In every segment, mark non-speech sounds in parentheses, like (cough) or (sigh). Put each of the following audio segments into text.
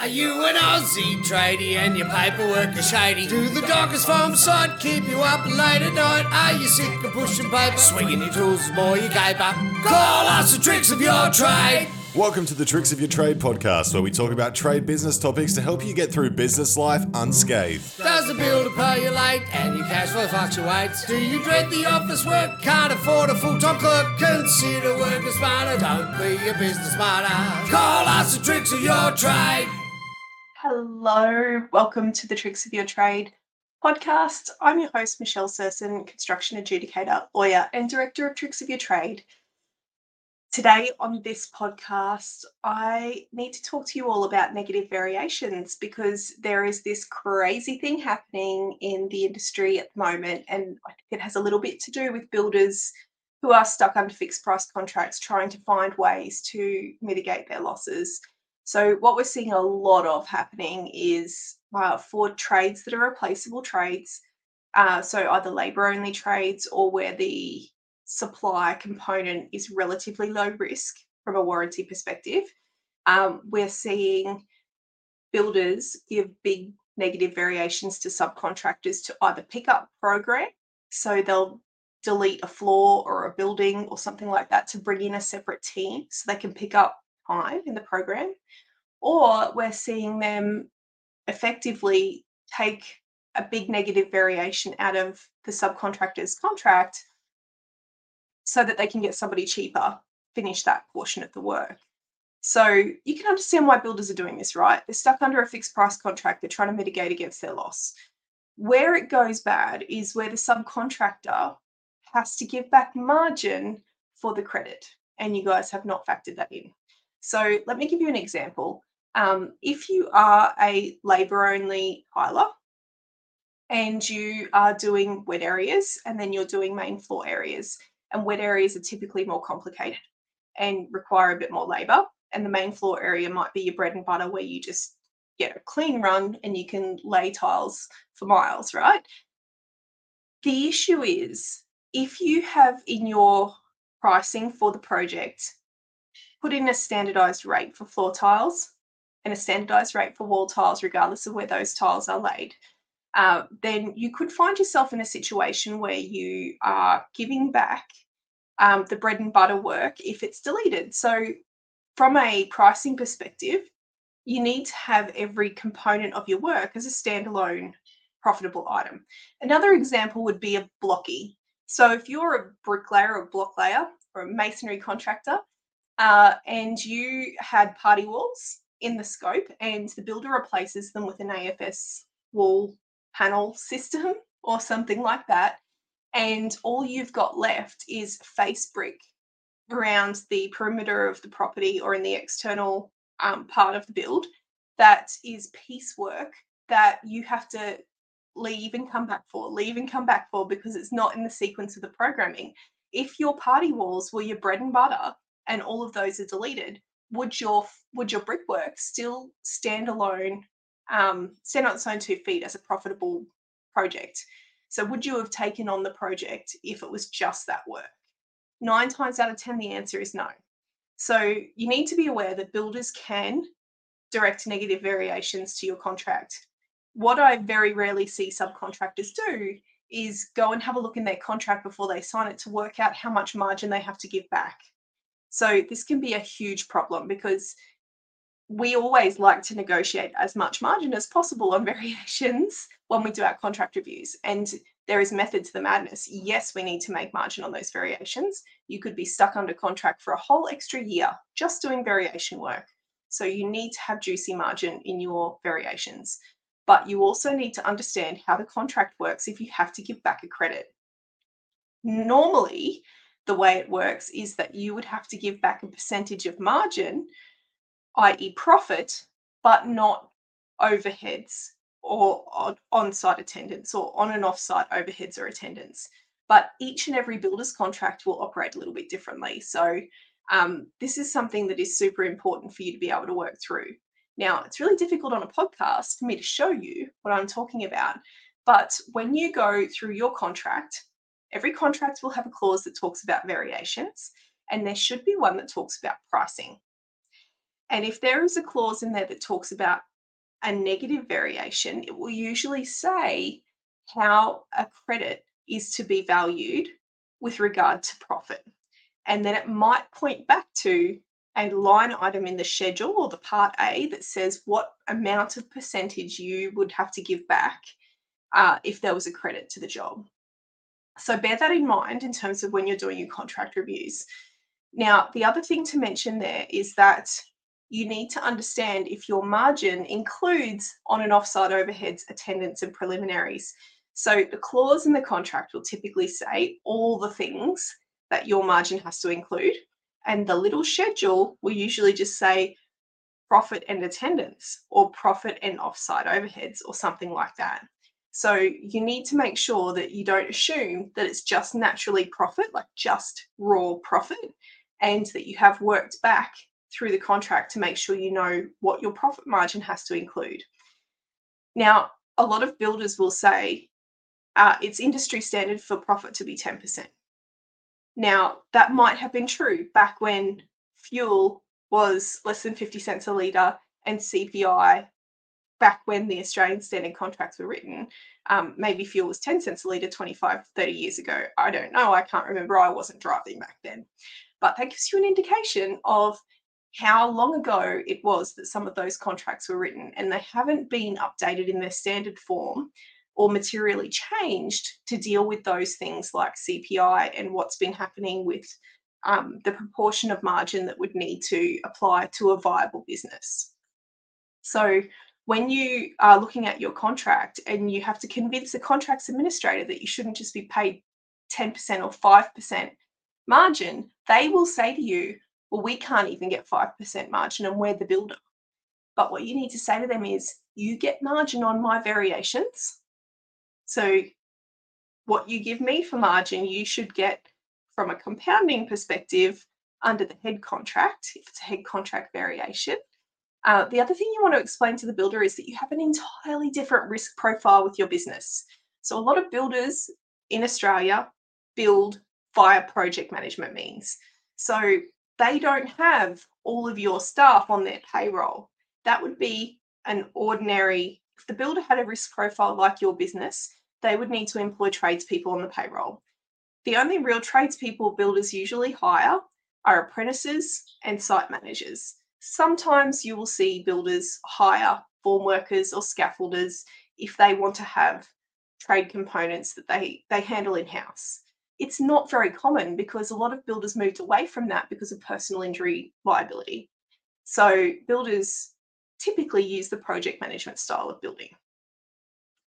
Are you an Aussie tradie and your paperwork is shady? Do the dockers farm side keep you up late at night? Are you sick of pushing paper, swinging your tools more you caper? Call us the tricks of your trade. Welcome to the Tricks of Your Trade podcast, where we talk about trade business topics to help you get through business life unscathed. Does the builder pay you late and your cash flow fluctuates? Do you dread the office work? Can't afford a full-time clerk? Consider working smarter. Don't be a business martyr. Call us the tricks of your trade. Hello, welcome to the Tricks of Your Trade podcast. I'm your host, Michelle Serson, construction adjudicator, lawyer, and director of Tricks of Your Trade. Today on this podcast, I need to talk to you all about negative variations because there is this crazy thing happening in the industry at the moment, and I think it has a little bit to do with builders who are stuck under fixed price contracts trying to find ways to mitigate their losses. So, what we're seeing a lot of happening is uh, for trades that are replaceable trades, uh, so either labour only trades or where the supply component is relatively low risk from a warranty perspective. Um, we're seeing builders give big negative variations to subcontractors to either pick up program, so they'll delete a floor or a building or something like that to bring in a separate team so they can pick up in the program, or we're seeing them effectively take a big negative variation out of the subcontractor's contract so that they can get somebody cheaper finish that portion of the work. So you can understand why builders are doing this, right? They're stuck under a fixed price contract, they're trying to mitigate against their loss. Where it goes bad is where the subcontractor has to give back margin for the credit, and you guys have not factored that in. So let me give you an example. Um, if you are a labour only tiler and you are doing wet areas and then you're doing main floor areas, and wet areas are typically more complicated and require a bit more labour. And the main floor area might be your bread and butter where you just get a clean run and you can lay tiles for miles, right? The issue is if you have in your pricing for the project put in a standardized rate for floor tiles and a standardized rate for wall tiles, regardless of where those tiles are laid, uh, then you could find yourself in a situation where you are giving back um, the bread and butter work if it's deleted. So, from a pricing perspective, you need to have every component of your work as a standalone profitable item. Another example would be a blocky. So, if you're a bricklayer or block layer or a masonry contractor uh, and you had party walls in the scope and the builder replaces them with an AFS wall panel system or something like that. And all you've got left is face brick around the perimeter of the property or in the external um, part of the build that is piecework that you have to leave and come back for, leave and come back for because it's not in the sequence of the programming. If your party walls were your bread and butter and all of those are deleted, would your would your brickwork still stand alone um, stand on its own two feet as a profitable project. So, would you have taken on the project if it was just that work? Nine times out of 10, the answer is no. So, you need to be aware that builders can direct negative variations to your contract. What I very rarely see subcontractors do is go and have a look in their contract before they sign it to work out how much margin they have to give back. So, this can be a huge problem because we always like to negotiate as much margin as possible on (laughs) variations when we do our contract reviews. And there is method to the madness. Yes, we need to make margin on those variations. You could be stuck under contract for a whole extra year just doing variation work. So you need to have juicy margin in your variations. But you also need to understand how the contract works if you have to give back a credit. Normally, the way it works is that you would have to give back a percentage of margin i.e., profit, but not overheads or on site attendance or on and off site overheads or attendance. But each and every builder's contract will operate a little bit differently. So, um, this is something that is super important for you to be able to work through. Now, it's really difficult on a podcast for me to show you what I'm talking about. But when you go through your contract, every contract will have a clause that talks about variations, and there should be one that talks about pricing. And if there is a clause in there that talks about a negative variation, it will usually say how a credit is to be valued with regard to profit. And then it might point back to a line item in the schedule or the part A that says what amount of percentage you would have to give back uh, if there was a credit to the job. So bear that in mind in terms of when you're doing your contract reviews. Now, the other thing to mention there is that you need to understand if your margin includes on and offsite overheads, attendance, and preliminaries. So the clause in the contract will typically say all the things that your margin has to include. And the little schedule will usually just say profit and attendance or profit and offsite overheads or something like that. So you need to make sure that you don't assume that it's just naturally profit, like just raw profit, and that you have worked back through the contract to make sure you know what your profit margin has to include. Now, a lot of builders will say uh, it's industry standard for profit to be 10%. Now, that might have been true back when fuel was less than 50 cents a litre and CPI back when the Australian standard contracts were written. Um, maybe fuel was 10 cents a litre 25, 30 years ago. I don't know. I can't remember. I wasn't driving back then. But that gives you an indication of how long ago it was that some of those contracts were written, and they haven't been updated in their standard form or materially changed to deal with those things like CPI and what's been happening with um, the proportion of margin that would need to apply to a viable business. So, when you are looking at your contract and you have to convince the contracts administrator that you shouldn't just be paid 10% or 5% margin, they will say to you, Well, we can't even get 5% margin and we're the builder. But what you need to say to them is, You get margin on my variations so what you give me for margin, you should get from a compounding perspective under the head contract, if it's a head contract variation. Uh, the other thing you want to explain to the builder is that you have an entirely different risk profile with your business. So a lot of builders in Australia build via project management means. So they don't have all of your staff on their payroll. That would be an ordinary, if the builder had a risk profile like your business, they would need to employ tradespeople on the payroll. The only real tradespeople builders usually hire are apprentices and site managers. Sometimes you will see builders hire form workers or scaffolders if they want to have trade components that they, they handle in house. It's not very common because a lot of builders moved away from that because of personal injury liability. So, builders typically use the project management style of building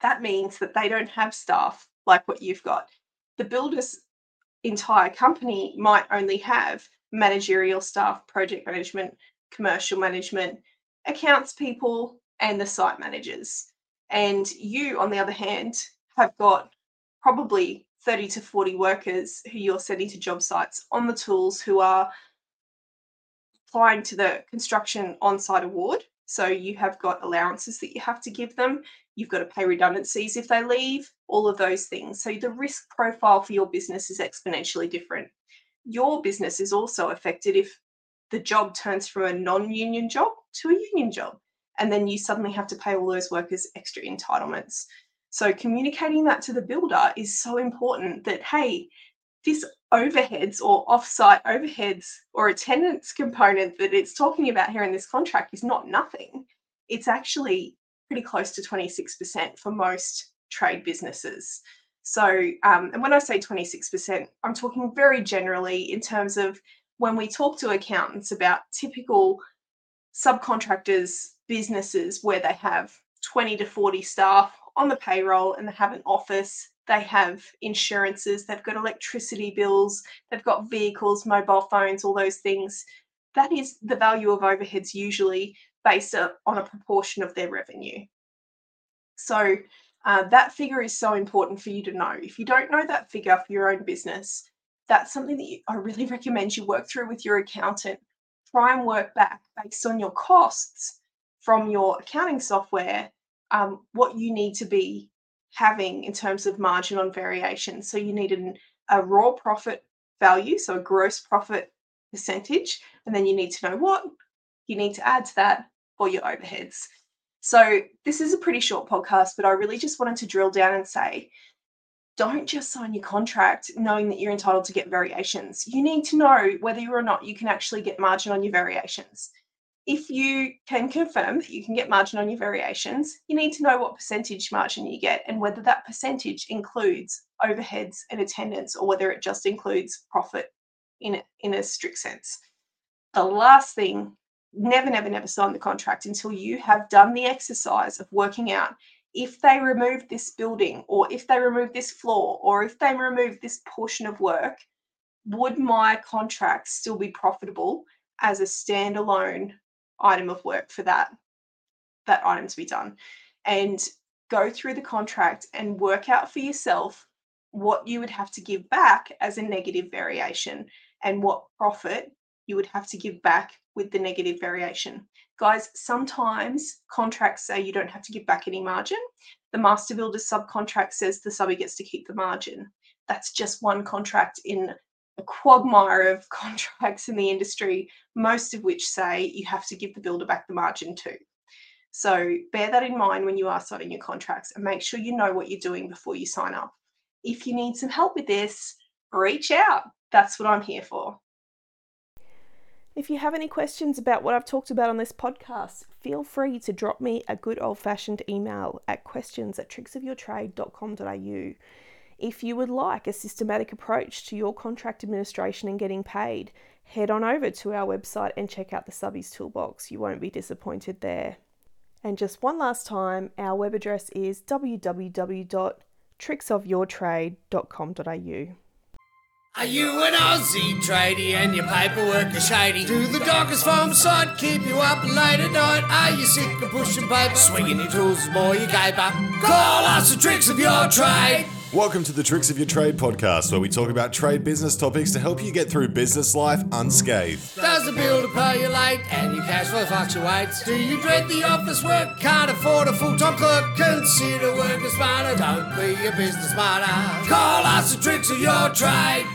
that means that they don't have staff like what you've got. The builder's entire company might only have managerial staff, project management, commercial management, accounts people, and the site managers. And you, on the other hand, have got probably 30 to 40 workers who you're sending to job sites on the tools who are applying to the construction on site award. So you have got allowances that you have to give them. You've got to pay redundancies if they leave, all of those things. So the risk profile for your business is exponentially different. Your business is also affected if the job turns from a non union job to a union job. And then you suddenly have to pay all those workers extra entitlements. So communicating that to the builder is so important that, hey, this overheads or offsite overheads or attendance component that it's talking about here in this contract is not nothing. It's actually pretty close to 26% for most trade businesses. So, um, and when I say 26%, I'm talking very generally in terms of when we talk to accountants about typical subcontractors' businesses where they have 20 to 40 staff on the payroll and they have an office, they have insurances, they've got electricity bills, they've got vehicles, mobile phones, all those things. That is the value of overheads usually based on a proportion of their revenue. So uh, that figure is so important for you to know. If you don't know that figure for your own business, that's something that you, I really recommend you work through with your accountant. Try and work back based on your costs from your accounting software um, what you need to be having in terms of margin on variation. So you need an, a raw profit value, so a gross profit percentage, and then you need to know what you need to add to that for your overheads. So, this is a pretty short podcast, but I really just wanted to drill down and say don't just sign your contract knowing that you're entitled to get variations. You need to know whether or not you can actually get margin on your variations. If you can confirm that you can get margin on your variations, you need to know what percentage margin you get and whether that percentage includes overheads and attendance or whether it just includes profit in in a strict sense. The last thing, never, never, never sign the contract until you have done the exercise of working out if they remove this building or if they remove this floor or if they remove this portion of work, would my contract still be profitable as a standalone item of work for that that item to be done? And go through the contract and work out for yourself what you would have to give back as a negative variation and what profit you would have to give back with the negative variation. Guys, sometimes contracts say you don't have to give back any margin. The master builder's subcontract says the subby gets to keep the margin. That's just one contract in a quagmire of (laughs) contracts in the industry, most of which say you have to give the builder back the margin too. So bear that in mind when you are signing your contracts and make sure you know what you're doing before you sign up. If you need some help with this, reach out. That's what I'm here for. If you have any questions about what I've talked about on this podcast, feel free to drop me a good old fashioned email at questions at tricksofyourtrade.com.au. If you would like a systematic approach to your contract administration and getting paid, head on over to our website and check out the Subbies Toolbox. You won't be disappointed there. And just one last time, our web address is www.tricksofyourtrade.com.au. Are you an Aussie tradie and your paperwork is shady? Do the dockers farm side keep you up late at night? Are you sick of pushing paper, swinging your tools more you caper? Call us the tricks of your trade. Welcome to the Tricks of Your Trade podcast, where we talk about trade business topics to help you get through business life unscathed. Does the bill to pay you late and your cash flow fluctuates? Do you dread the office work? Can't afford a full-time clerk? Consider working smarter. Don't be a business martyr. Call us the tricks of your trade.